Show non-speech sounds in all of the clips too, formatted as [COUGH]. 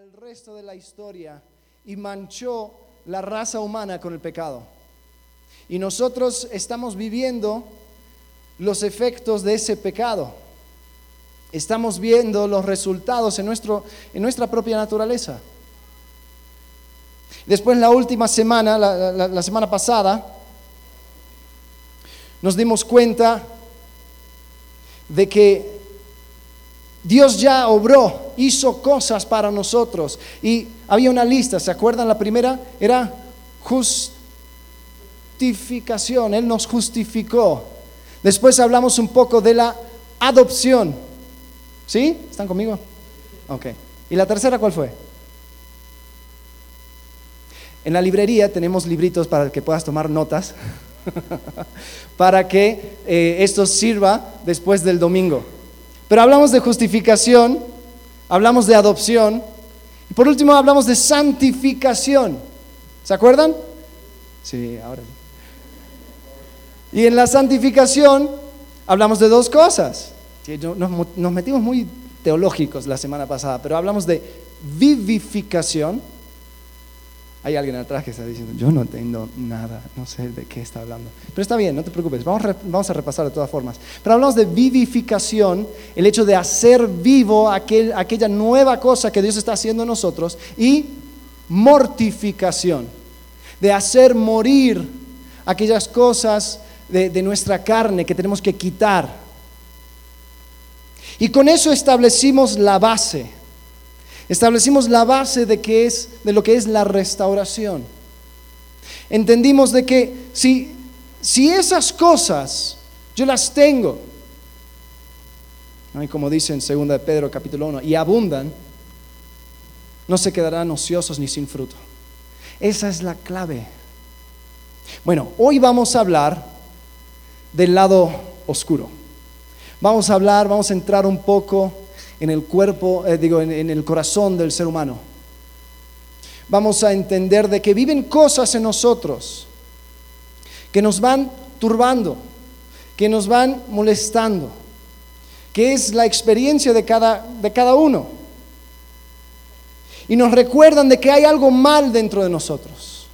al resto de la historia y manchó la raza humana con el pecado. Y nosotros estamos viviendo los efectos de ese pecado. Estamos viendo los resultados en, nuestro, en nuestra propia naturaleza. Después, la última semana, la, la semana pasada, nos dimos cuenta de que Dios ya obró, hizo cosas para nosotros. Y había una lista, ¿se acuerdan? La primera era justificación, Él nos justificó. Después hablamos un poco de la adopción. ¿Sí? ¿Están conmigo? Ok. ¿Y la tercera cuál fue? En la librería tenemos libritos para que puedas tomar notas, [LAUGHS] para que eh, esto sirva después del domingo. Pero hablamos de justificación, hablamos de adopción y por último hablamos de santificación. ¿Se acuerdan? Sí, ahora. Y en la santificación hablamos de dos cosas. Nos, metimos muy teológicos la semana pasada, pero hablamos de vivificación hay alguien atrás que está diciendo, yo no entiendo nada, no sé de qué está hablando. Pero está bien, no te preocupes, vamos, vamos a repasar de todas formas. Pero hablamos de vivificación, el hecho de hacer vivo aquel, aquella nueva cosa que Dios está haciendo en nosotros, y mortificación, de hacer morir aquellas cosas de, de nuestra carne que tenemos que quitar. Y con eso establecimos la base Establecimos la base de, es, de lo que es la restauración. Entendimos de que si, si esas cosas yo las tengo, como dice en 2 de Pedro capítulo 1, y abundan, no se quedarán ociosos ni sin fruto. Esa es la clave. Bueno, hoy vamos a hablar del lado oscuro. Vamos a hablar, vamos a entrar un poco en el cuerpo, eh, digo, en, el corazón del ser humano. Vamos a entender de que viven cosas en nosotros que nos van turbando, que nos van molestando, que es la experiencia de cada, de cada uno. Y nos recuerdan de que hay algo mal dentro de nosotros.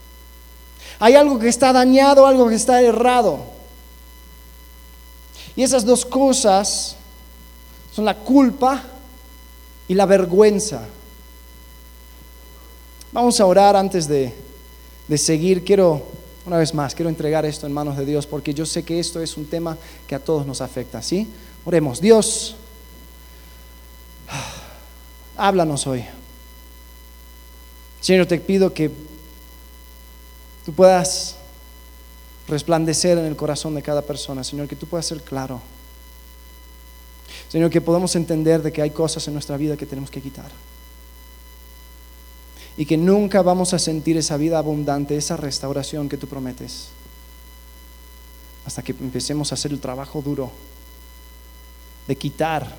Hay algo que está dañado, algo que está errado. Y esas dos cosas son la culpa y la vergüenza. Vamos a orar antes de, seguir. Quiero, una vez más, quiero entregar esto en manos de Dios porque yo sé que esto es un tema que a todos nos afecta. ¿Sí? Oremos. Dios, háblanos hoy. Señor, te pido que tú puedas resplandecer en el corazón de cada persona, Señor, que tú puedas ser claro. Señor, que podamos entender de que hay cosas en nuestra vida que tenemos que quitar. Y que nunca vamos a sentir esa vida abundante, esa restauración que tú prometes. Hasta que empecemos a hacer el trabajo duro de quitar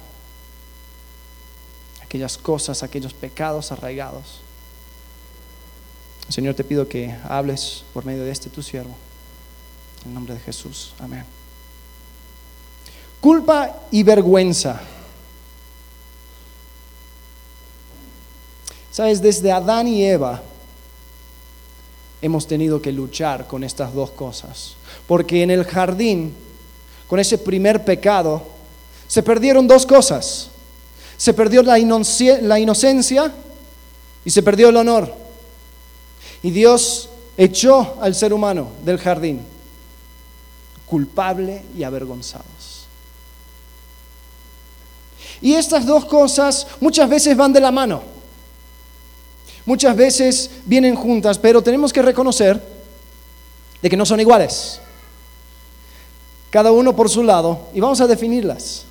aquellas cosas, aquellos pecados arraigados. Señor, te pido que hables por medio de este tu siervo. En nombre de Jesús. Amén. Culpa y vergüenza. Sabes, desde Adán y Eva hemos tenido que luchar con estas dos cosas. Porque en el jardín, con ese primer pecado, se perdieron dos cosas. Se perdió la, inocencia y se perdió el honor. Y Dios echó al ser humano del jardín, culpable y avergonzados. Y estas dos cosas muchas veces van de la mano. Muchas veces vienen juntas, pero tenemos que reconocer de que no son iguales. Cada uno por su lado y vamos a definirlas.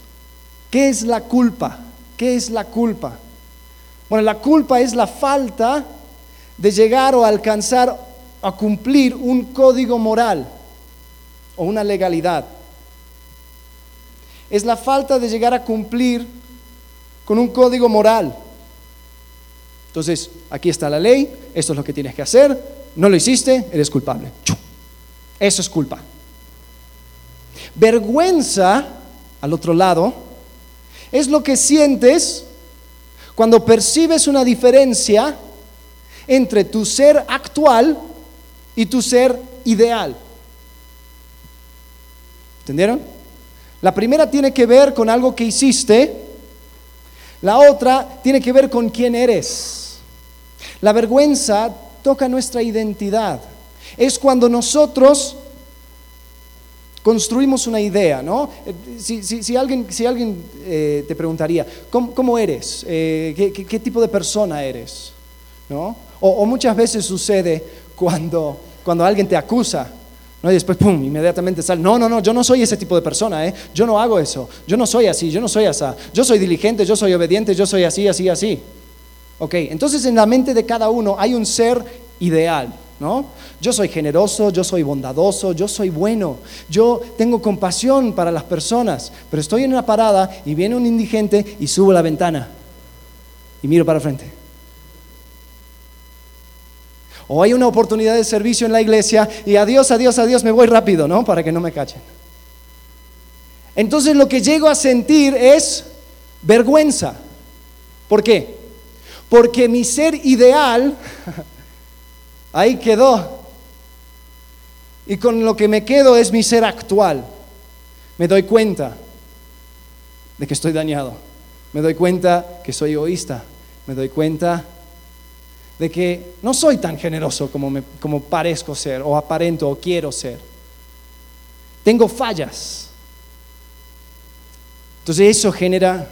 ¿Qué es la culpa? ¿Qué es la culpa? Bueno, la culpa es la falta de llegar o alcanzar a cumplir un código moral o una legalidad es la falta de llegar a cumplir con un código moral. Entonces, aquí está la ley, esto es lo que tienes que hacer, no lo hiciste, eres culpable. Eso es culpa. Vergüenza, al otro lado, es lo que sientes Cuando percibes una diferencia entre tu ser actual y tu ser ideal. ¿Entendieron? La primera tiene que ver con algo que hiciste, la otra tiene que ver con quién eres. La vergüenza toca nuestra identidad. Es cuando nosotros construimos una idea, ¿no? Eh, si, alguien, eh, te preguntaría, ¿cómo, eres? Eh, ¿qué, tipo de persona eres? ¿No? O, muchas veces sucede cuando, cuando alguien te acusa, y después, ¡pum!, inmediatamente sale, no, no, no, yo no soy ese tipo de persona, ¿eh? yo no hago eso, yo no soy así, yo no soy así, yo soy diligente, yo soy obediente, yo soy así, así, así. Ok, entonces en la mente de cada uno hay un ser ideal. ¿no? Yo soy generoso, yo soy bondadoso, yo soy bueno, yo tengo compasión para las personas, pero estoy en una parada y viene un indigente y subo la ventana y miro para frente. O hay una oportunidad de servicio en la iglesia y adiós, adiós, adiós, me voy rápido, ¿no? Para que no me cachen. Entonces lo que llego a sentir es vergüenza. ¿Por qué? Porque mi ser ideal [LAUGHS] Ahí quedó. Y con lo que me quedo es mi ser actual. Me doy cuenta de que estoy dañado. Me doy cuenta que soy egoísta. Me doy cuenta de que no soy tan generoso como, me, como parezco ser, o aparento, o quiero ser. Tengo fallas. Entonces eso genera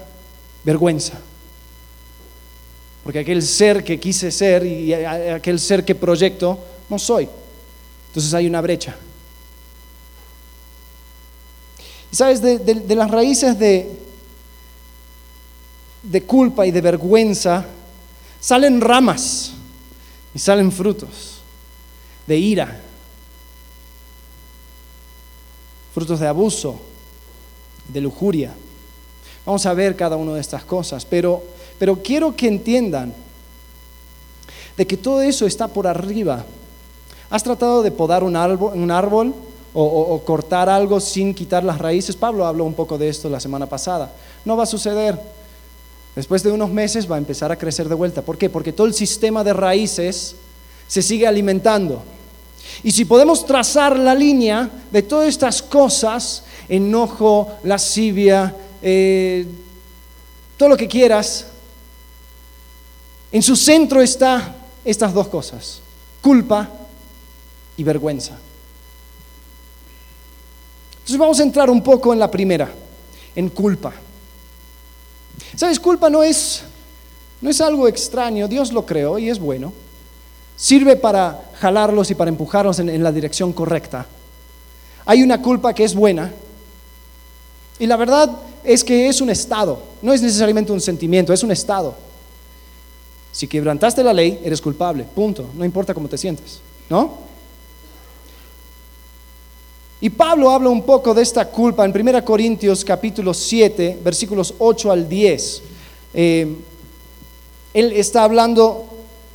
vergüenza. Porque aquel ser que quise ser y aquel ser que proyecto, no soy. Entonces hay una brecha. Y sabes, de, las raíces de, de culpa y de vergüenza salen ramas y salen frutos de ira, frutos de abuso, de lujuria. Vamos a ver cada una de estas cosas, pero pero quiero que entiendan de que todo eso está por arriba. ¿Has tratado de podar un árbol, o, cortar algo sin quitar las raíces? Pablo habló un poco de esto la semana pasada. No va a suceder. Después de unos meses va a empezar a crecer de vuelta. ¿Por qué? Porque todo el sistema de raíces se sigue alimentando. Y si podemos trazar la línea de todas estas cosas, enojo, lascivia, eh, todo lo que quieras, en su centro está estas dos cosas, culpa y vergüenza. Entonces vamos a entrar un poco en la primera, en culpa. ¿Sabes? Culpa no es, no es algo extraño, Dios lo creó y es bueno. Sirve para jalarlos y para empujarlos en, en la dirección correcta. Hay una culpa que es buena y la verdad es que es un estado, no es necesariamente un sentimiento, es un estado. Si quebrantaste la ley, eres culpable, punto, no importa cómo te sientes, ¿no? Y Pablo habla un poco de esta culpa en 1 Corintios capítulo 7, versículos 8 al 10. Eh, él está hablando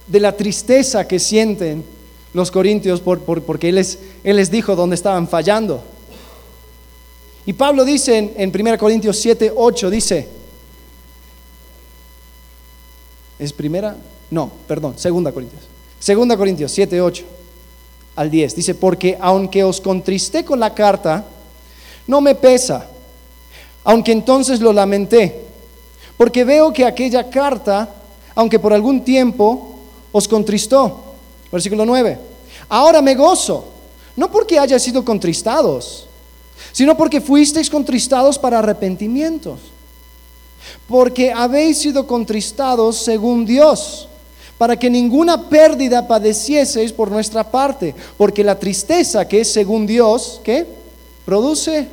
de la tristeza que sienten los corintios porque él les, dijo dónde estaban fallando. Y Pablo dice en, en 1 Corintios 7, 8, dice, ¿Es primera? No, perdón, segunda Corintios. Segunda Corintios 7, 8 al 10. Dice, porque aunque os contristé con la carta, no me pesa, aunque entonces lo lamenté, porque veo que aquella carta, aunque por algún tiempo os contristó. Versículo 9. Ahora me gozo, no porque haya sido contristados, sino porque fuisteis contristados para arrepentimientos porque habéis sido contristados según Dios, para que ninguna pérdida padecieseis por nuestra parte, porque la tristeza que es según Dios, ¿qué? Produce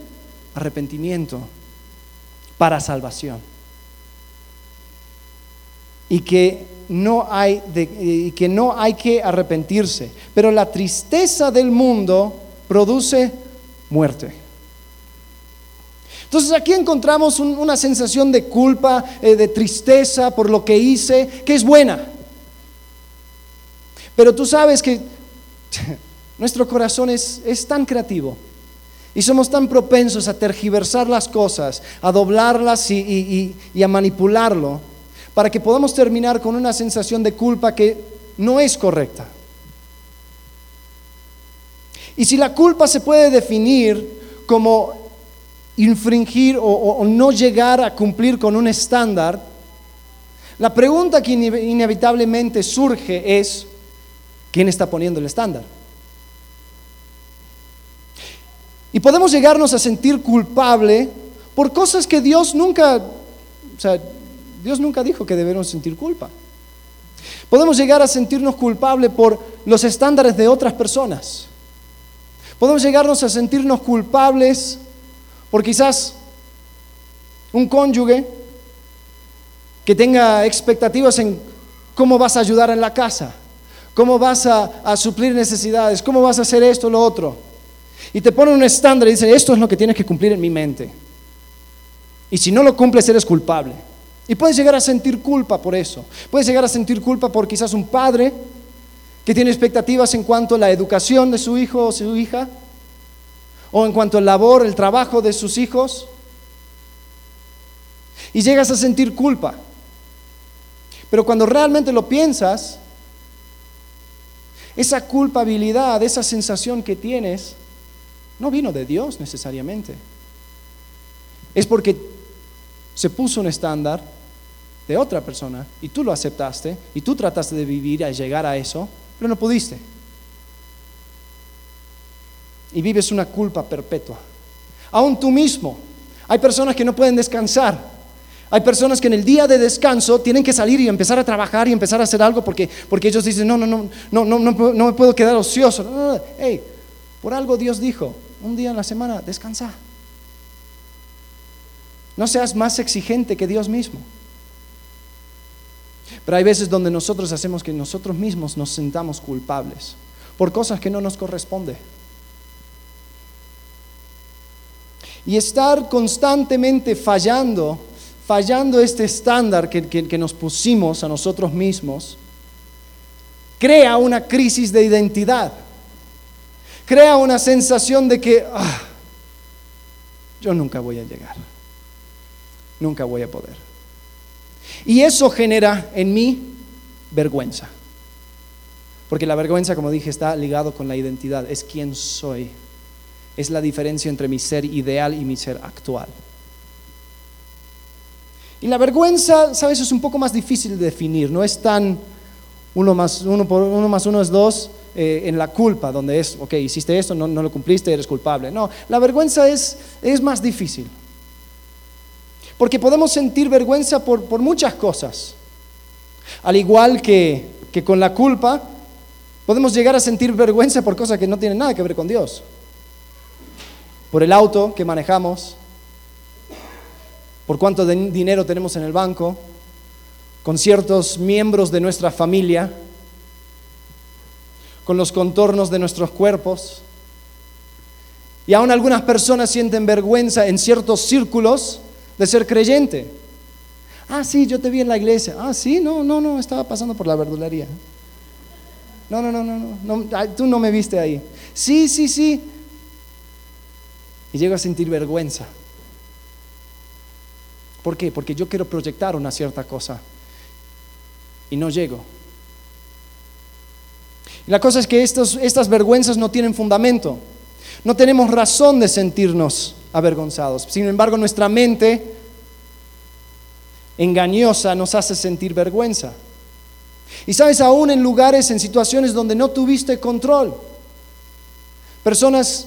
arrepentimiento para salvación. Y que no hay y que no hay que arrepentirse, pero la tristeza del mundo produce muerte. Entonces aquí encontramos una sensación de culpa, eh, de tristeza por lo que hice, que es buena. Pero tú sabes que [LAUGHS] nuestro corazón es, tan creativo y somos tan propensos a tergiversar las cosas, a doblarlas y, a manipularlo para que podamos terminar con una sensación de culpa que no es correcta. Y si la culpa se puede definir como infringir o, no llegar a cumplir con un estándar, la pregunta que inevitablemente surge es, ¿quién está poniendo el estándar? Y podemos llegarnos a sentir culpable por cosas que Dios nunca, o sea, Dios nunca dijo que debemos sentir culpa. Podemos llegar a sentirnos culpables por los estándares de otras personas. Podemos llegarnos a sentirnos culpables por quizás un cónyuge que tenga expectativas en cómo vas a ayudar en la casa, cómo vas a, suplir necesidades, cómo vas a hacer esto o lo otro. Y te pone un estándar y dice, esto es lo que tienes que cumplir en mi mente. Y si no lo cumples, eres culpable. Y puedes llegar a sentir culpa por eso. Puedes llegar a sentir culpa por quizás un padre que tiene expectativas en cuanto a la educación de su hijo o su hija, o en cuanto al labor, el trabajo de sus hijos, y llegas a sentir culpa. Pero cuando realmente lo piensas, esa culpabilidad, esa sensación que tienes, no vino de Dios necesariamente. Es porque se puso un estándar de otra persona y tú lo aceptaste y tú trataste de vivir y llegar a eso, pero no pudiste. Y vives una culpa perpetua. Aún tú mismo. Hay personas que no pueden descansar. Hay personas que en el día de descanso tienen que salir y empezar a trabajar y empezar a hacer algo porque, porque ellos dicen, no, no, no, no, no, no, no me puedo quedar ocioso. hey, por algo Dios dijo, un día en la semana, descansa. No seas más exigente que Dios mismo. Pero hay veces donde nosotros hacemos que nosotros mismos nos sintamos culpables por cosas que no nos corresponde. Y estar constantemente fallando, fallando este estándar que, nos pusimos a nosotros mismos, crea una crisis de identidad. Crea una sensación de que ah, yo nunca voy a llegar, nunca voy a poder. Y eso genera en mí vergüenza. Porque la vergüenza, como dije, está ligado con la identidad, es quién soy. Es la diferencia entre mi ser ideal y mi ser actual. Y la vergüenza, sabes, es un poco más difícil de definir, no es tan uno más uno, por, uno, más uno es dos eh, en la culpa, donde es, ok, hiciste esto, no, no, lo cumpliste, eres culpable. No, la vergüenza es, es más difícil. Porque podemos sentir vergüenza por, por muchas cosas. Al igual que, que con la culpa, podemos llegar a sentir vergüenza por cosas que no tienen nada que ver con Dios. Por el auto que manejamos, por cuánto dinero tenemos en el banco, con ciertos miembros de nuestra familia, con los contornos de nuestros cuerpos. Y aún algunas personas sienten vergüenza en ciertos círculos de ser creyente. Ah, sí, yo te vi en la iglesia. Ah, sí, no, no, no, estaba pasando por la verdulería. No, no, no, no, no, tú no me viste ahí. Sí, sí, sí. Y llego a sentir vergüenza. ¿Por qué? Porque yo quiero proyectar una cierta cosa y no llego. la cosa es que estas vergüenzas no tienen fundamento. No tenemos razón de sentirnos avergonzados. Sin embargo, nuestra mente engañosa nos hace sentir vergüenza. Y sabes, aún en lugares, en situaciones donde no tuviste control, personas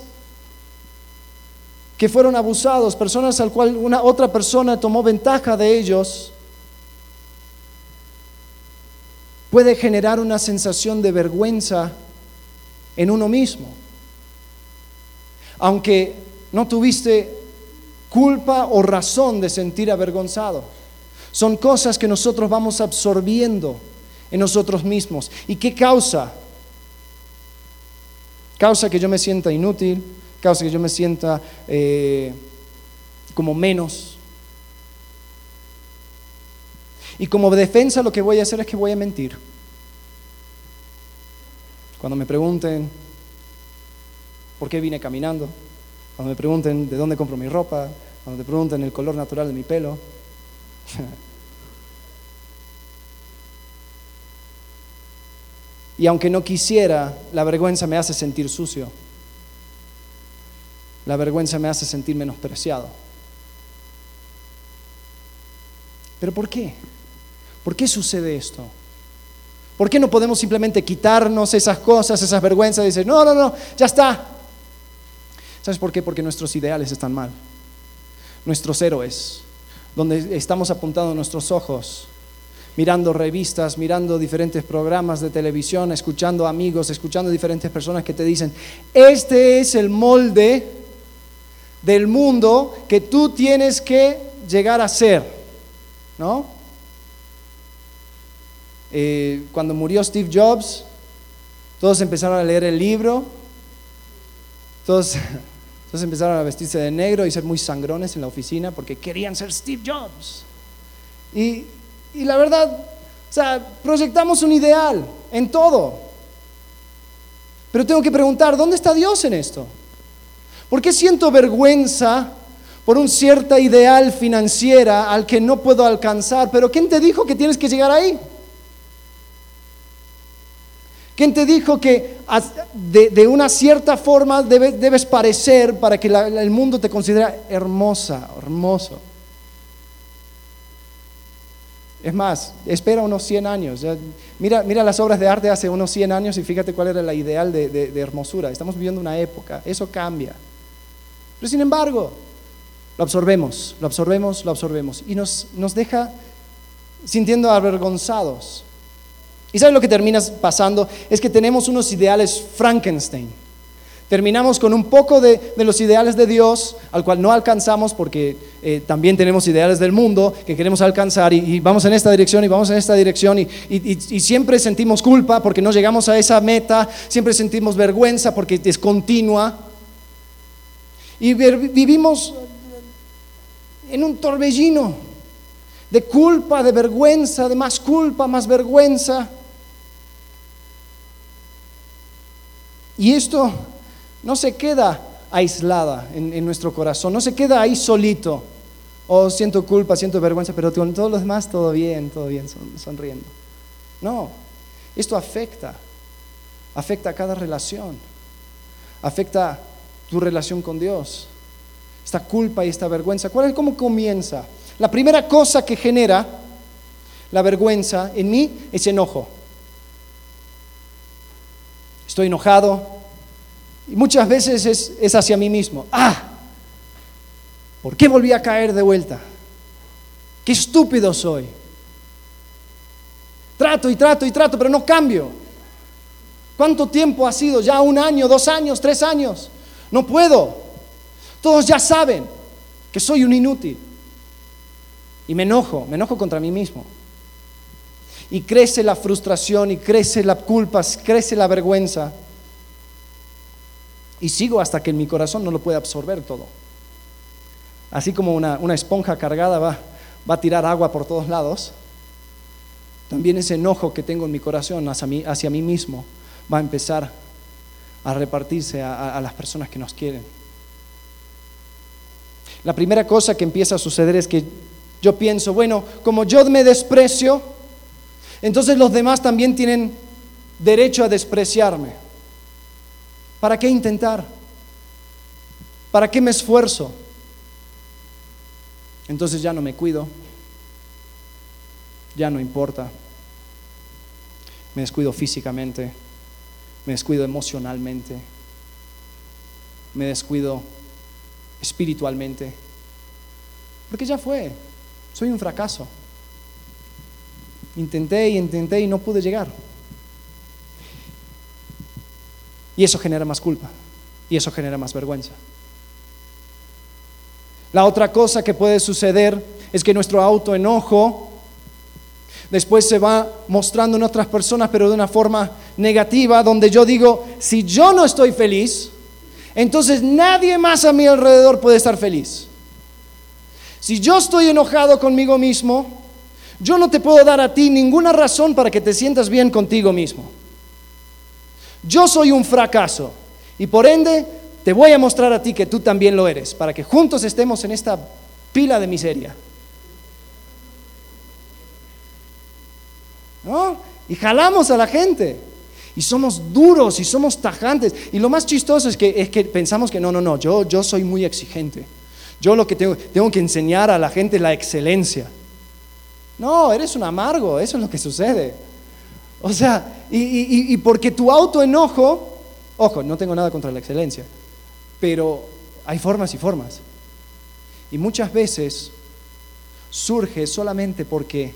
que fueron abusados, personas al cual una otra persona tomó ventaja de ellos, puede generar una sensación de vergüenza en uno mismo. Aunque no tuviste culpa o razón de sentir avergonzado. Son cosas que nosotros vamos absorbiendo en nosotros mismos. ¿Y qué causa? Causa que yo me sienta inútil, causa que yo me sienta eh, como menos. Y como defensa lo que voy a hacer es que voy a mentir. Cuando me pregunten por qué vine caminando, cuando me pregunten de dónde compro mi ropa, cuando me pregunten el color natural de mi pelo. [LAUGHS] y aunque no quisiera, la vergüenza me hace sentir sucio. La vergüenza me hace sentir menospreciado. ¿Pero por qué? ¿Por qué sucede esto? ¿Por qué no podemos simplemente quitarnos esas cosas, esas vergüenzas y decir, no, no, no, ya está? ¿Sabes por qué? Porque nuestros ideales están mal. Nuestros héroes, donde estamos apuntando nuestros ojos, mirando revistas, mirando diferentes programas de televisión, escuchando amigos, escuchando diferentes personas que te dicen, este es el molde del mundo que tú tienes que llegar a ser, ¿no? Eh, cuando murió Steve Jobs, todos empezaron a leer el libro, todos, [LAUGHS] todos empezaron a vestirse de negro y ser muy sangrones en la oficina porque querían ser Steve Jobs. Y y la verdad, o sea, proyectamos un ideal en todo. Pero tengo que preguntar, ¿dónde está Dios en esto? ¿Por qué siento vergüenza por un cierto ideal financiera al que no puedo alcanzar? Pero ¿quién te dijo que tienes que llegar ahí? ¿Quién te dijo que de, una cierta forma debes, parecer para que el mundo te considere hermosa, hermoso? Es más, espera unos 100 años. mira, mira las obras de arte hace unos 100 años y fíjate cuál era la ideal de, hermosura. Estamos viviendo una época, eso cambia. Pero sin embargo, lo absorbemos, lo absorbemos, lo absorbemos. Y nos, nos deja sintiendo avergonzados. ¿Y sabes lo que termina pasando? Es que tenemos unos ideales Frankenstein. Terminamos con un poco de, los ideales de Dios, al cual no alcanzamos porque eh, también tenemos ideales del mundo que queremos alcanzar y, vamos en esta dirección y vamos en esta dirección y, y, siempre sentimos culpa porque no llegamos a esa meta, siempre sentimos vergüenza porque es continua y vivimos en un torbellino de culpa, de vergüenza, de más culpa, más vergüenza. Y esto no se queda aislada en, nuestro corazón, no se queda ahí solito. Oh, siento culpa, siento vergüenza, pero con todos los demás todo bien, todo bien, sonriendo. No, esto afecta, afecta a cada relación, afecta tu relación con Dios. Esta culpa y esta vergüenza, ¿cuál es cómo comienza? La primera cosa que genera la vergüenza en mí es enojo. Estoy enojado, y muchas veces es, hacia mí mismo. Ah, ¿por qué volví a caer de vuelta? Qué estúpido soy. Trato y trato y trato, pero no cambio. ¿Cuánto tiempo ha sido? Ya un año, dos años, tres años. No puedo. Todos ya saben que soy un inútil. Y me enojo, me enojo contra mí mismo. Y crece la frustración y crece la culpa, crece la vergüenza. Y sigo hasta que mi corazón no lo puede absorber todo. Así como una, esponja cargada va, va, a tirar agua por todos lados, también ese enojo que tengo en mi corazón hacia mí, hacia mí mismo va a empezar a repartirse a, las personas que nos quieren. La primera cosa que empieza a suceder es que yo pienso, bueno, como yo me desprecio, entonces los demás también tienen derecho a despreciarme. ¿Para qué intentar? ¿Para qué me esfuerzo? Entonces ya no me cuido, ya no importa. Me descuido físicamente, me descuido emocionalmente, me descuido espiritualmente, porque ya fue, soy un fracaso. Intenté y intenté y no pude llegar. Y eso genera más culpa. Y eso genera más vergüenza. La otra cosa que puede suceder es que nuestro autoenojo después se va mostrando en otras personas, pero de una forma negativa, donde yo digo, si yo no estoy feliz, entonces nadie más a mi alrededor puede estar feliz. Si yo estoy enojado conmigo mismo, yo no te puedo dar a ti ninguna razón para que te sientas bien contigo mismo. Yo soy un fracaso y por ende te voy a mostrar a ti que tú también lo eres, para que juntos estemos en esta pila de miseria. Y jalamos a la gente. Y somos duros y somos tajantes. Y lo más chistoso es que, es que pensamos que no, no, no, yo, yo soy muy exigente. Yo lo que tengo, tengo que enseñar a la gente la excelencia. No, eres un amargo, eso es lo que sucede. O sea, y, y porque tu autoenojo, ojo, no tengo nada contra la excelencia, pero hay formas y formas. Y muchas veces surge solamente porque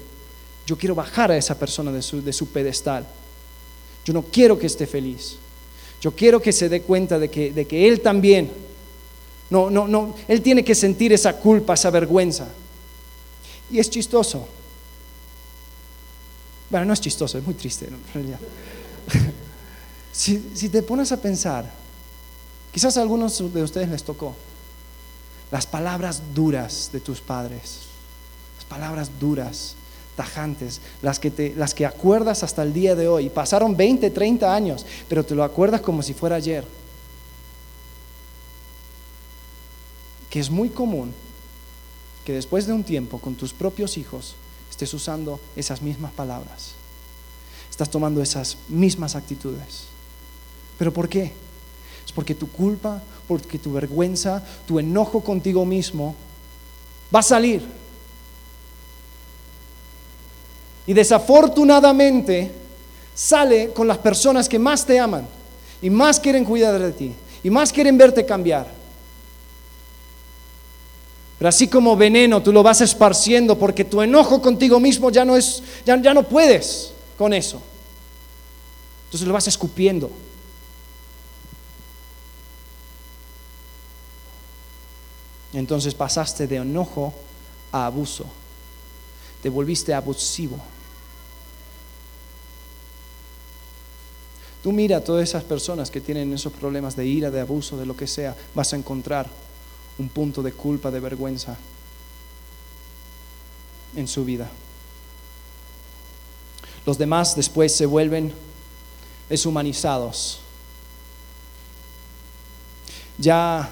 yo quiero bajar a esa persona de su, pedestal. Yo no quiero que esté feliz. Yo quiero que se dé cuenta de que, de que él también, no, no, no, él tiene que sentir esa culpa, esa vergüenza. Y es chistoso. Bueno, no es chistoso, es muy triste [LAUGHS] si, si te pones a pensar, quizás a algunos de ustedes les tocó las palabras duras de tus padres, las palabras duras, tajantes, las que, te, las que acuerdas hasta el día de hoy. Pasaron 20, 30 años, pero te lo acuerdas como si fuera ayer. Que es muy común que después de un tiempo con tus propios hijos estés usando esas mismas palabras, estás tomando esas mismas actitudes. ¿Pero por qué? Es porque tu culpa porque tu vergüenza, tu enojo contigo mismo va a salir. Y desafortunadamente sale con las personas que más te aman y más quieren cuidar de ti y más quieren verte cambiar. Pero así como veneno tú lo vas esparciendo porque tu enojo contigo mismo ya no es ya, ya no puedes con eso. Entonces lo vas escupiendo. Entonces pasaste de enojo a abuso. Te volviste abusivo. Tú mira a todas esas personas que tienen esos problemas de ira, de abuso, de lo que sea, vas a encontrar un punto de culpa, de vergüenza en su vida. Los demás después se vuelven deshumanizados. Ya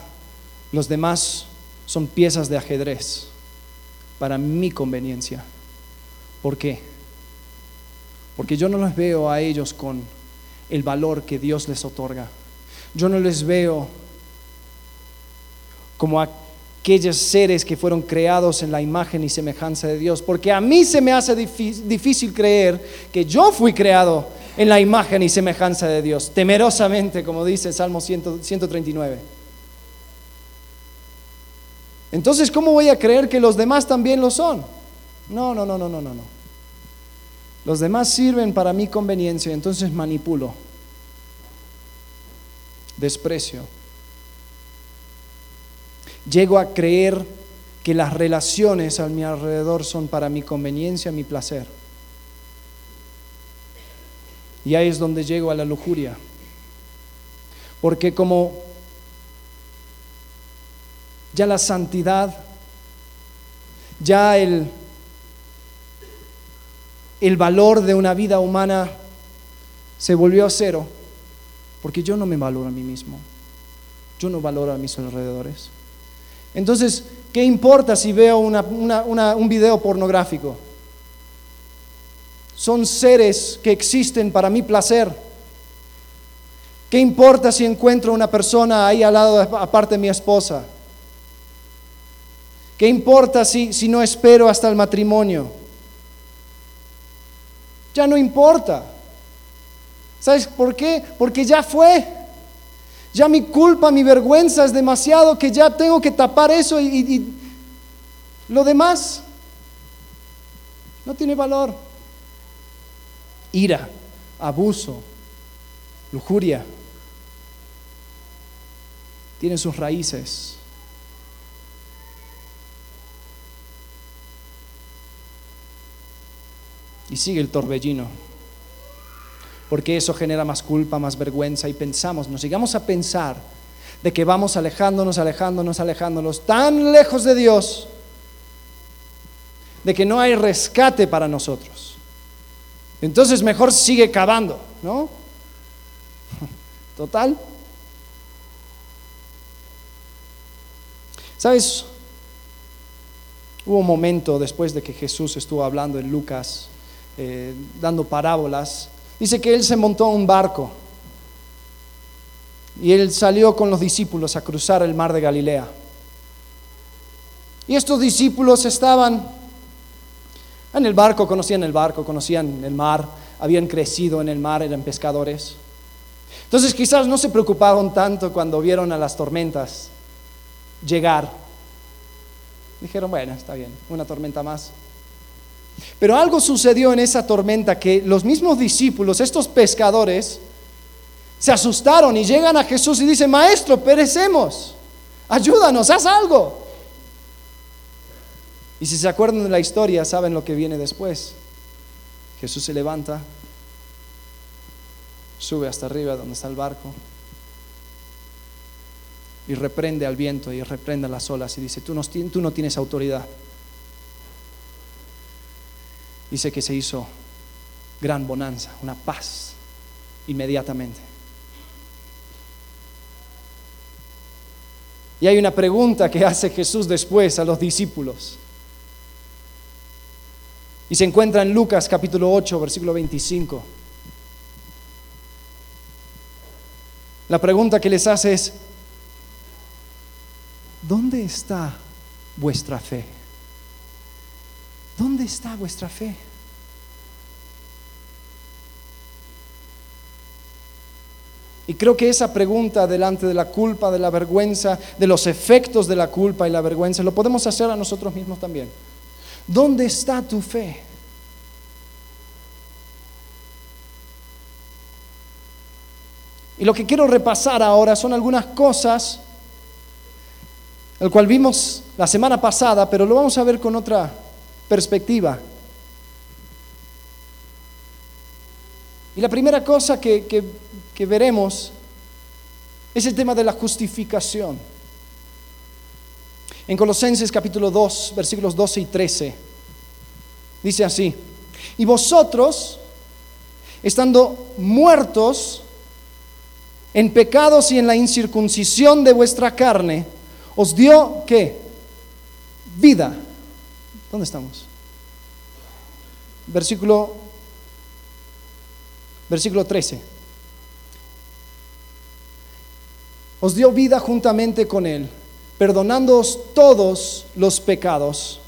los demás son piezas de ajedrez para mi conveniencia. ¿Por qué? Porque yo no los veo a ellos con el valor que Dios les otorga. Yo no les veo como aquellos seres que fueron creados en la imagen y semejanza de Dios. Porque a mí se me hace difícil creer que yo fui creado en la imagen y semejanza de Dios, temerosamente, como dice Salmo 139. Entonces, ¿cómo voy a creer que los demás también lo son? No, no, no, no, no, no, no. Los demás sirven para mi conveniencia, entonces manipulo, desprecio. Llego a creer que las relaciones a mi alrededor son para mi conveniencia, mi placer. Y ahí es donde llego a la lujuria. Porque como ya la santidad, ya el, el valor de una vida humana se volvió a cero, porque yo no me valoro a mí mismo, yo no valoro a mis alrededores. Entonces, ¿qué importa si veo un video pornográfico? Son seres que existen para mi placer. ¿Qué importa si encuentro una persona ahí al lado, aparte de mi esposa? ¿Qué importa si, si no espero hasta el matrimonio? Ya no importa. ¿Sabes por qué? Porque ya fue. Ya mi culpa, mi vergüenza es demasiado que ya tengo que tapar eso y, lo demás no tiene valor. Ira, abuso, lujuria, tienen sus raíces y sigue el torbellino. Porque eso genera más culpa, más vergüenza y pensamos, nos llegamos a pensar de que vamos alejándonos, alejándonos, alejándonos tan lejos de Dios, de que no hay rescate para nosotros. Entonces mejor sigue cavando, ¿no? Total. ¿Sabes? Hubo un momento después de que Jesús estuvo hablando en Lucas eh, dando parábolas dice que él se montó a un barco y él salió con los discípulos a cruzar el mar de Galilea. Y estos discípulos estaban en el barco, conocían el barco, conocían el mar, habían crecido en el mar, eran pescadores. Entonces quizás no se preocuparon tanto cuando vieron a las tormentas llegar. Dijeron, bueno, está bien, una tormenta más. Pero algo sucedió en esa tormenta que los mismos discípulos, estos pescadores, se asustaron y llegan a Jesús y dicen, maestro, perecemos, ayúdanos, haz algo. Y si se acuerdan de la historia, saben lo que viene después. Jesús se levanta, sube hasta arriba donde está el barco y reprende al viento y reprende a las olas y dice, tú no, tú no tienes autoridad. Dice que se hizo gran bonanza, una paz inmediatamente. Y hay una pregunta que hace Jesús después a los discípulos. Y se encuentra en Lucas capítulo 8, versículo 25. La pregunta que les hace es, ¿dónde está vuestra fe? ¿Dónde está vuestra fe? Y creo que esa pregunta delante de la culpa, de la vergüenza, de los efectos de la culpa y la vergüenza, lo podemos hacer a nosotros mismos también. ¿Dónde está tu fe? Y lo que quiero repasar ahora son algunas cosas, el cual vimos la semana pasada, pero lo vamos a ver con otra perspectiva. Y la primera cosa que, que veremos es el tema de la justificación. En Colosenses capítulo 2, versículos 12 y 13, dice así, y vosotros, estando muertos en pecados y en la incircuncisión de vuestra carne, os dio qué? Vida. ¿Dónde estamos? Versículo, versículo 13. os dio vida juntamente con Él, perdonándoos todos los pecados.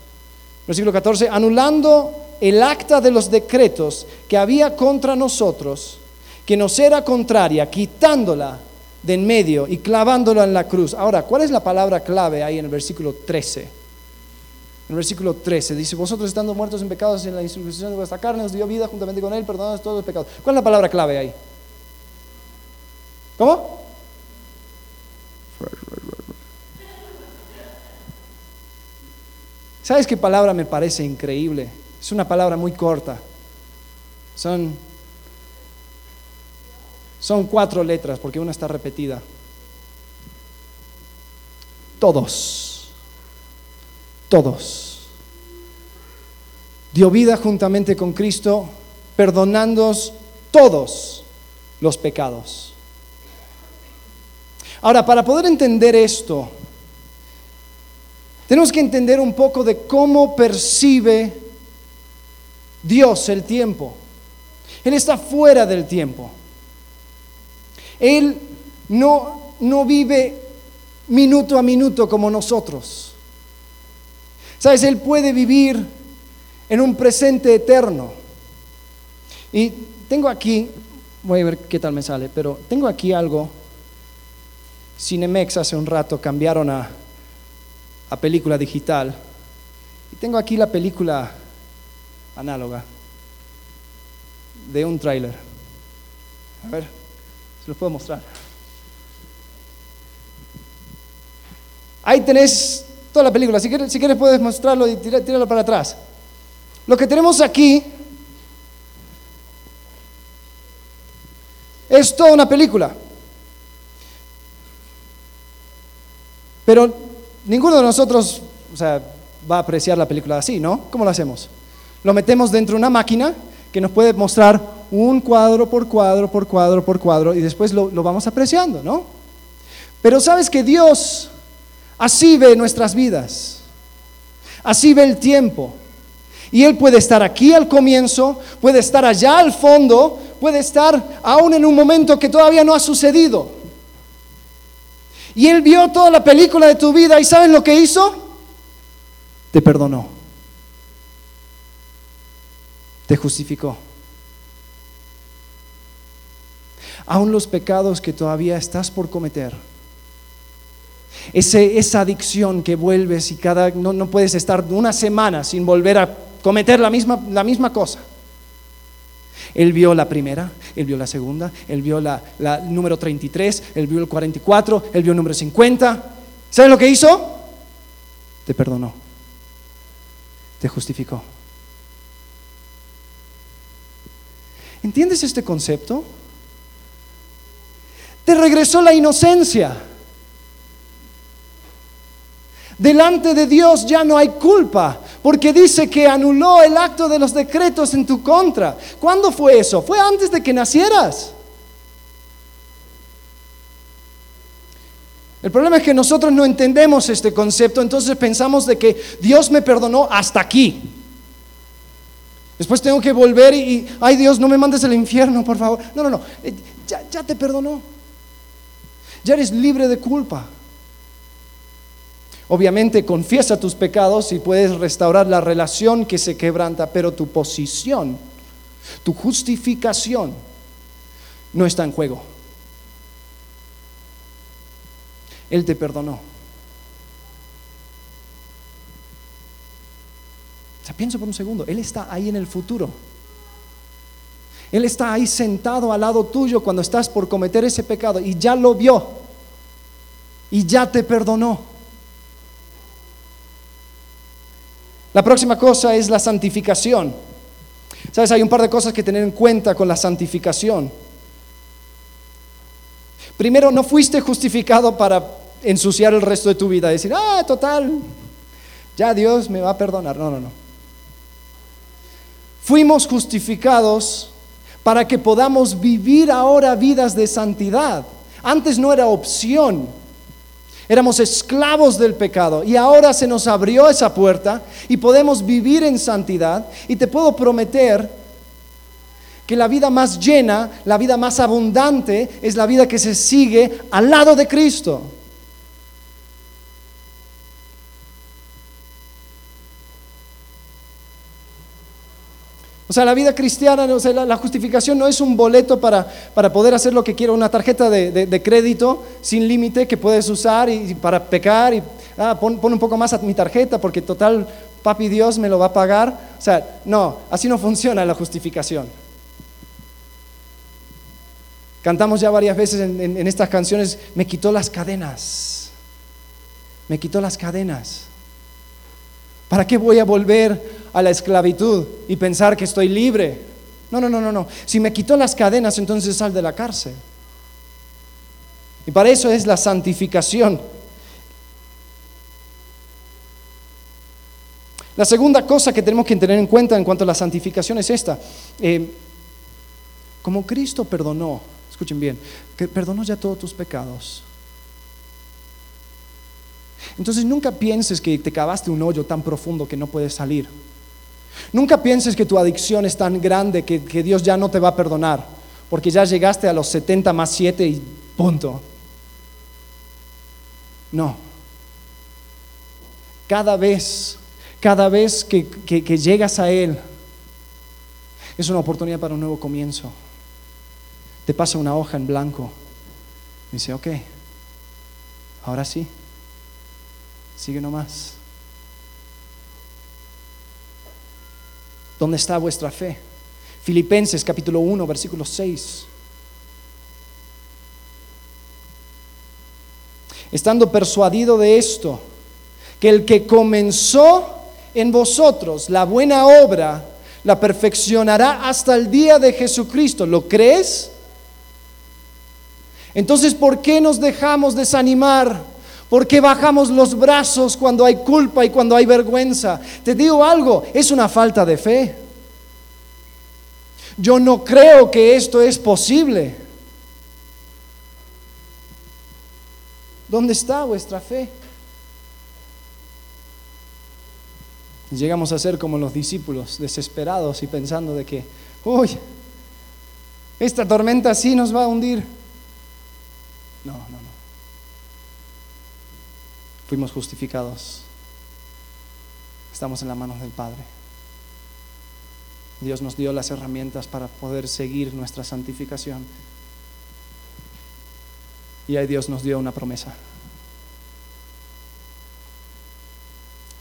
Versículo 14, anulando el acta de los decretos que había contra nosotros, que nos era contraria, quitándola de en medio y clavándola en la cruz. Ahora, ¿cuál es la palabra clave ahí en el versículo 13? En el versículo 13 dice, vosotros estando muertos en pecados en la instrucción de vuestra carne, os dio vida juntamente con Él, perdonándoos todos los pecados. ¿Cuál es la palabra clave ahí? ¿Cómo? ¿Sabes qué palabra me parece increíble? Es una palabra muy corta. Son, son cuatro letras porque una está repetida. Todos. Todos. Dio vida juntamente con Cristo, perdonándonos todos los pecados. Ahora, para poder entender esto, tenemos que entender un poco de cómo percibe Dios el tiempo. Él está fuera del tiempo. Él no, no vive minuto a minuto como nosotros. Sabes, Él puede vivir en un presente eterno. Y tengo aquí, voy a ver qué tal me sale, pero tengo aquí algo. Cinemex hace un rato cambiaron a a película digital. Y tengo aquí la película análoga de un tráiler. A ver, se los puedo mostrar. Ahí tenés toda la película. Si quieres, puedes mostrarlo y tirarlo para atrás. Lo que tenemos aquí es toda una película. Pero ninguno de nosotros o sea, va a apreciar la película así, ¿no? ¿Cómo lo hacemos? Lo metemos dentro de una máquina que nos puede mostrar un cuadro por cuadro, por cuadro, por cuadro, y después lo vamos apreciando, ¿no? Pero sabes que Dios así ve nuestras vidas, así ve el tiempo. Y Él puede estar aquí al comienzo, puede estar allá al fondo, puede estar aún en un momento que todavía no ha sucedido. Y Él vio toda la película de tu vida y ¿sabes lo que hizo? Te perdonó. Te justificó. Aún los pecados que todavía estás por cometer. Esa adicción que vuelves y cada no, no, puedes estar una semana sin volver a cometer la misma, la misma cosa. Él vio la primera, él vio la segunda, él vio la, la número 33, él vio el 44, él vio el número 50. ¿Sabes lo que hizo? Te perdonó, te justificó. ¿Entiendes este concepto? Te regresó la inocencia. Delante de Dios ya no hay culpa, porque dice que anuló el acto de los decretos en tu contra. ¿Cuándo fue eso? Fue antes de que nacieras. El problema es que nosotros no entendemos este concepto, entonces pensamos de que Dios me perdonó hasta aquí. Después tengo que volver y, ay Dios, no me mandes al infierno, por favor. No, no, no, eh, ya, ya te perdonó. Ya eres libre de culpa. Obviamente confiesa tus pecados y puedes restaurar la relación que se quebranta, pero tu posición, tu justificación no está en juego. Él te perdonó. O sea, pienso por un segundo, Él está ahí en el futuro. Él está ahí sentado al lado tuyo cuando estás por cometer ese pecado y ya lo vio y ya te perdonó. La próxima cosa es la santificación. Sabes, hay un par de cosas que tener en cuenta con la santificación. Primero, no fuiste justificado para ensuciar el resto de tu vida, decir, ah, total, ya Dios me va a perdonar. No, no, no. Fuimos justificados para que podamos vivir ahora vidas de santidad. Antes no era opción. Éramos esclavos del pecado y ahora se nos abrió esa puerta y podemos vivir en santidad. Y te puedo prometer que la vida más llena, la vida más abundante es la vida que se sigue al lado de Cristo. O sea, la vida cristiana, la, justificación no es un boleto para, poder hacer lo que quiero, una tarjeta de, crédito sin límite que puedes usar y, para pecar y ah, pon, un poco más a mi tarjeta porque total, papi Dios me lo va a pagar. O sea, no, así no [LAUGHS] funciona la justificación. Cantamos ya varias veces en estas canciones, me quitó las cadenas, me quitó las cadenas. ¿Para qué voy a volver a la esclavitud y pensar que estoy libre. No, no, no, no, no. Si me quitó las cadenas, entonces sal de la cárcel. Y para eso es la santificación. La segunda cosa que tenemos que tener en cuenta en cuanto a la santificación es esta. Eh, como Cristo perdonó, escuchen bien, que perdonó ya todos tus pecados. Entonces nunca pienses que te cavaste un hoyo tan profundo que no puedes salir. Nunca pienses que tu adicción es tan grande que, Dios ya no te va a perdonar, porque ya llegaste a los 70 más 7 y punto. No. Cada vez, cada vez que, que llegas a Él, es una oportunidad para un nuevo comienzo. Te pasa una hoja en blanco. Dice, ok, ahora sí, sigue nomás. ¿Dónde está vuestra fe? Filipenses capítulo 1, versículo 6. Estando persuadido de esto, que el que comenzó en vosotros la buena obra, la perfeccionará hasta el día de Jesucristo. ¿Lo crees? Entonces, ¿por qué nos dejamos desanimar? ¿Por qué bajamos los brazos cuando hay culpa y cuando hay vergüenza? Te digo algo, es una falta de fe. Yo no creo que esto es posible. ¿Dónde está vuestra fe? Llegamos a ser como los discípulos, desesperados y pensando de que, uy, esta tormenta sí nos va a hundir. No, no, no. Fuimos justificados. Estamos en la mano del Padre. Dios nos dio las herramientas para poder seguir nuestra santificación. Y ahí Dios nos dio una promesa.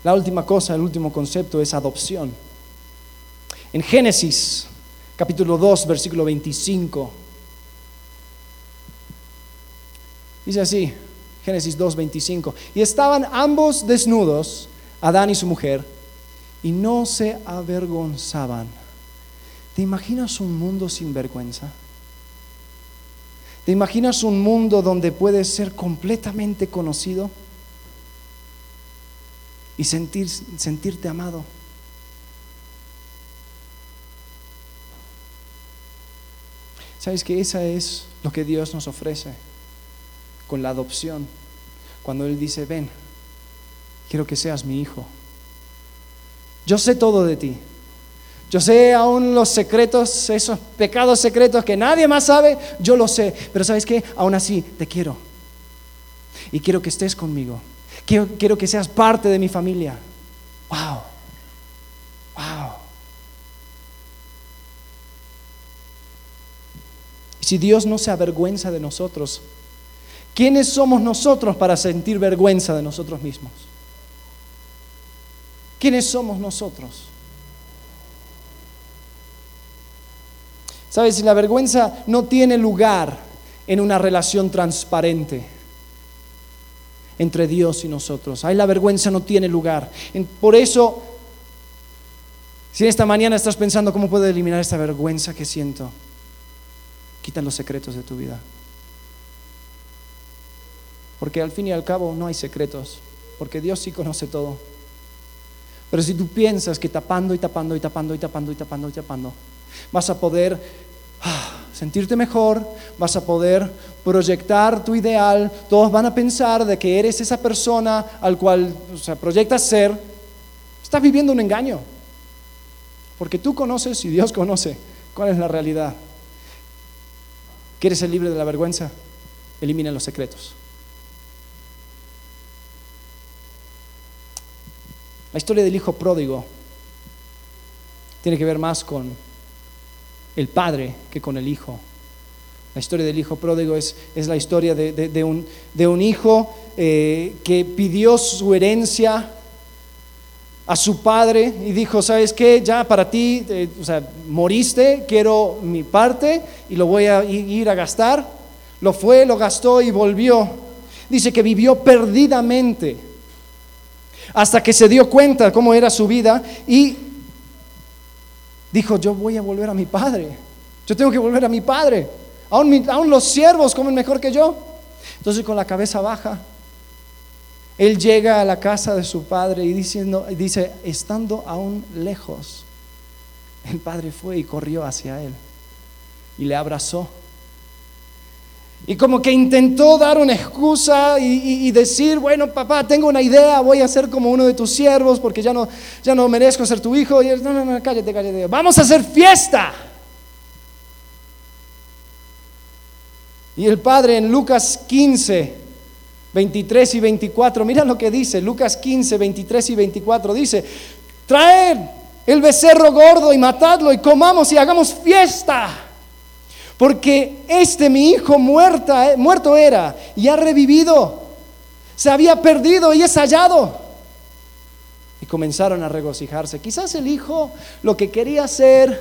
La última cosa, el último concepto es adopción. En Génesis capítulo 2, versículo 25, dice así, Génesis 2, 25, y estaban ambos desnudos, Adán y su mujer, y no se avergonzaban. ¿Te imaginas un mundo sin vergüenza? ¿Te imaginas un mundo donde puedes ser completamente conocido? y sentir, sentirte amado. ¿Sabes que esa es lo que Dios nos ofrece con la adopción? Cuando Él dice, ven, quiero que seas mi hijo. Yo sé todo de ti. Yo sé aún los secretos, esos pecados secretos que nadie más sabe, yo lo sé. Pero sabes que aún así te quiero. Y quiero que estés conmigo. Quiero, que seas parte de mi familia. Wow. Wow. Si Dios no se avergüenza de nosotros, ¿quiénes somos nosotros para sentir vergüenza de nosotros mismos? ¿Quiénes somos nosotros? Sabes, si la vergüenza no tiene lugar en una relación transparente, entre Dios y nosotros. Ahí la vergüenza no tiene lugar. Por eso, si esta mañana estás pensando cómo puedo eliminar esta vergüenza que siento, quita los secretos de tu vida. Porque al fin y al cabo no hay secretos, porque Dios sí conoce todo. Pero si tú piensas que tapando y tapando y tapando y tapando y tapando y tapando, vas a poder ah, sentirte mejor, vas a poder proyectar tu ideal, todos van a pensar de que eres esa persona al cual proyectas ser, estás viviendo un engaño. Porque tú conoces y Dios conoce cuál es la realidad. ¿Quieres ser libre de la vergüenza? Elimina los secretos. La historia del hijo pródigo tiene que ver más con el padre que con el hijo. La historia del hijo pródigo es, es la historia de, un, de un, hijo eh, que pidió su herencia a su padre y dijo, ¿sabes qué? Ya para ti, eh, o sea, moriste, quiero mi parte y lo voy a ir a gastar. Lo fue, lo gastó y volvió. Dice que vivió perdidamente hasta que se dio cuenta cómo era su vida y dijo, yo voy a volver a mi padre. Yo tengo que volver a mi padre. Aún, los siervos comen mejor que yo. Entonces con la cabeza baja, él llega a la casa de su padre y diciendo, dice, estando aún lejos, el padre fue y corrió hacia él y le abrazó. Y como que intentó dar una excusa y, decir, bueno, papá, tengo una idea, voy a ser como uno de tus siervos porque ya no, ya no merezco ser tu hijo. Y él, no, no, no, cállate, cállate. Vamos a hacer fiesta. Y el Padre en Lucas 15, 23 y 24, mira lo que dice, Lucas 15, 23 y 24, dice, traed el becerro gordo y matadlo y comamos y hagamos fiesta porque este mi hijo muerta, eh, muerto era y ha revivido. Se había perdido y es hallado. Y comenzaron a regocijarse. Quizás el hijo lo que quería hacer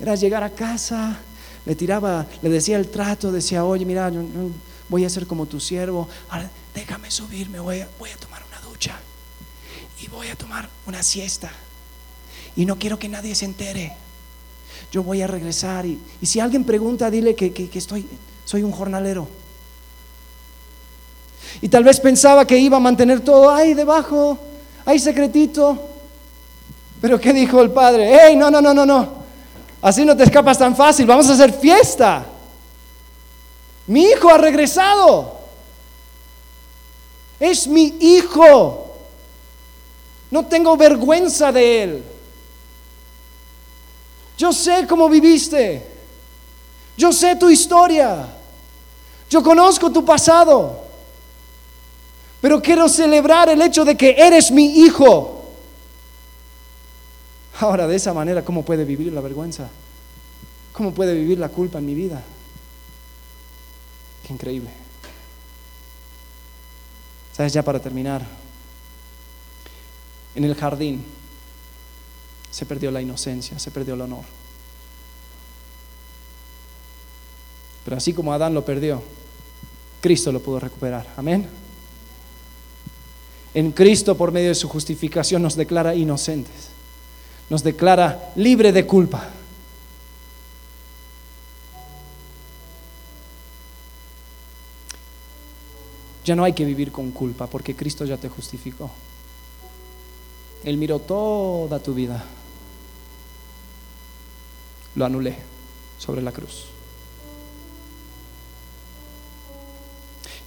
era llegar a casa, le tiraba, le decía el trato, decía, oye, mira, voy a ser como tu siervo, déjame subirme, voy voy a tomar una ducha y voy a tomar una siesta. Y no quiero que nadie se entere yo voy a regresar. Y, si alguien pregunta, dile que, que, estoy, soy un jornalero. Y tal vez pensaba que iba a mantener todo ahí debajo, ahí secretito. Pero ¿qué dijo el padre? ¡Hey, no, no, no, no, no! Así no te escapas tan fácil, vamos a hacer fiesta. Mi hijo ha regresado. Es mi hijo. No tengo vergüenza de él. Yo sé cómo viviste. Yo sé tu historia. Yo conozco tu pasado. Pero quiero celebrar el hecho de que eres mi hijo. Ahora, de esa manera, ¿cómo puede vivir la vergüenza? ¿Cómo puede vivir la culpa en mi vida? Qué increíble. ¿Sabes? Ya para terminar, en el jardín se perdió la inocencia, se perdió el honor. Pero así como Adán lo perdió, Cristo lo pudo recuperar. Amén. En Cristo, por medio de su justificación, nos declara inocentes, nos declara libre de culpa. Ya no hay que vivir con culpa porque Cristo ya te justificó. Él miró toda tu vida. Lo anulé sobre la cruz.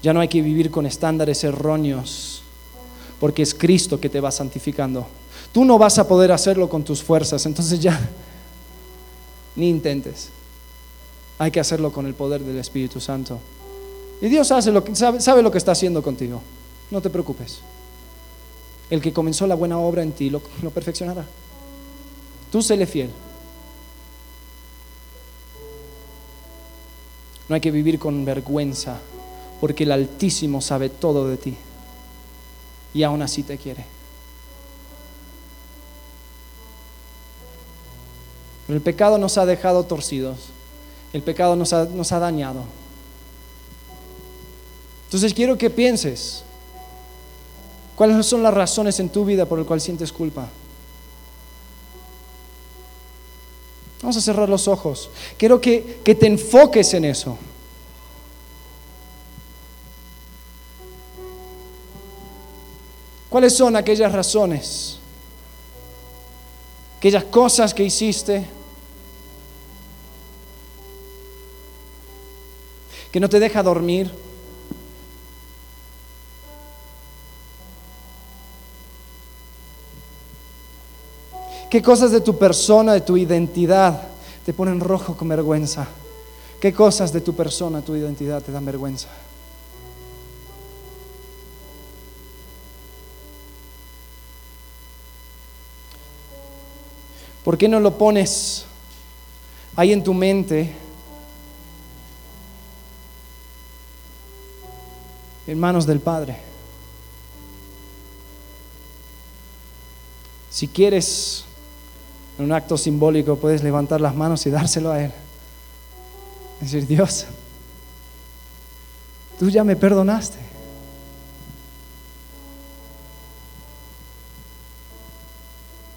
Ya no hay que vivir con estándares erróneos, porque es Cristo que te va santificando. Tú no vas a poder hacerlo con tus fuerzas, entonces ya ni intentes. Hay que hacerlo con el poder del Espíritu Santo. Y Dios sabe lo que está haciendo contigo. No te preocupes. El que comenzó la buena obra en ti lo, lo perfeccionará. Tú séle fiel. No hay que vivir con vergüenza, porque el Altísimo sabe todo de ti. Y aún así te quiere. El pecado nos ha dejado torcidos. El pecado nos ha, nos ha dañado. Entonces quiero que pienses, ¿cuáles son las razones en tu vida por las cuales sientes culpa? Vamos a cerrar los ojos. Quiero que, que te enfoques en eso. ¿Cuáles son aquellas razones? Aquellas cosas que hiciste que no te deja dormir. ¿Qué cosas de tu persona, de tu identidad te ponen rojo con vergüenza? ¿Qué cosas de tu persona, tu identidad te dan vergüenza? ¿Por qué no lo pones ahí en tu mente? En manos del Padre. Si quieres en un acto simbólico puedes levantar las manos y dárselo a Él. Es decir, Dios, tú ya me perdonaste.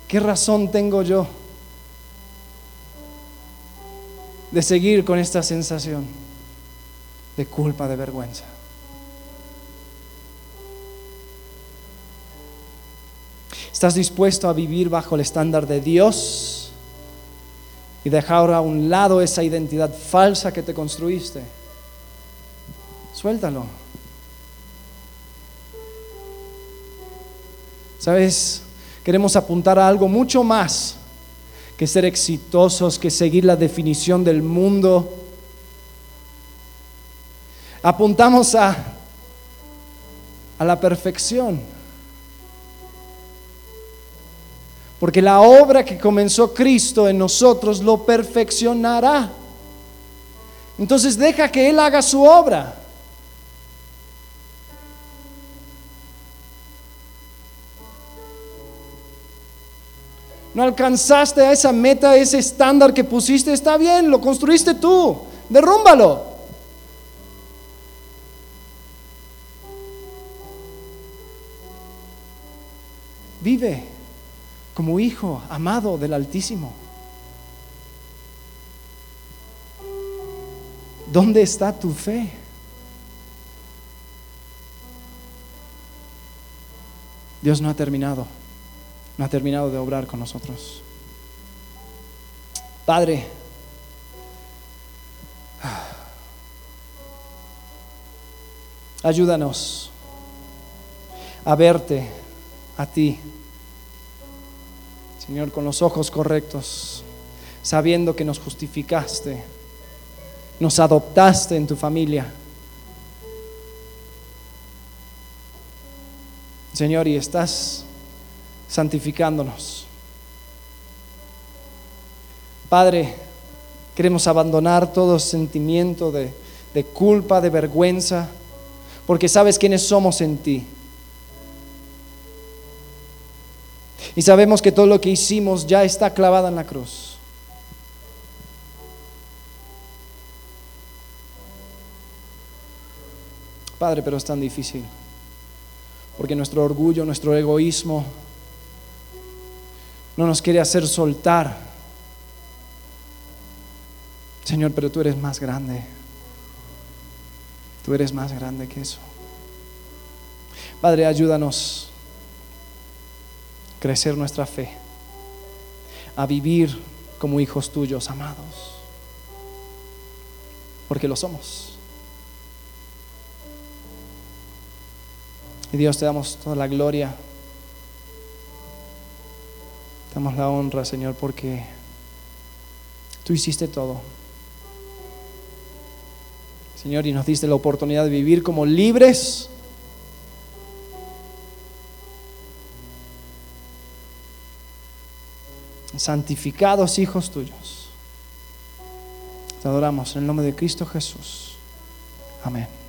¿Qué razón tengo yo de seguir con esta sensación de culpa, de vergüenza? ¿Estás dispuesto a vivir bajo el estándar de Dios y dejar a un lado esa identidad falsa que te construiste? Suéltalo. ¿Sabes? Queremos apuntar a algo mucho más que ser exitosos, que seguir la definición del mundo. Apuntamos a, a la perfección. Porque la obra que comenzó Cristo en nosotros lo perfeccionará. Entonces deja que Él haga su obra. No alcanzaste a esa meta, ese estándar que pusiste, está bien, lo construiste tú, derrúmbalo. Vive como hijo amado del Altísimo. ¿Dónde está tu fe? Dios no ha terminado, no ha terminado de obrar con nosotros. Padre, ayúdanos a verte a ti Señor, con los ojos correctos, sabiendo que nos justificaste, Nos adoptaste en tu familia. Señor, y estás santificándonos. Padre, queremos abandonar todo sentimiento de, de culpa, de vergüenza, porque sabes quiénes somos en ti. Y sabemos que todo lo que hicimos ya está clavado en la cruz. Padre, pero es tan difícil, porque nuestro orgullo, nuestro egoísmo no nos quiere hacer soltar. Señor, pero tú eres más grande. Tú eres más grande que eso. Padre, ayúdanos crecer nuestra fe, a vivir como hijos tuyos amados, porque lo somos. Y Dios, te damos toda la gloria, te damos la honra, Señor, porque tú hiciste todo. Señor, y nos diste la oportunidad de vivir como libres. Santificados hijos tuyos. Te adoramos en el nombre de Cristo Jesús. Amén.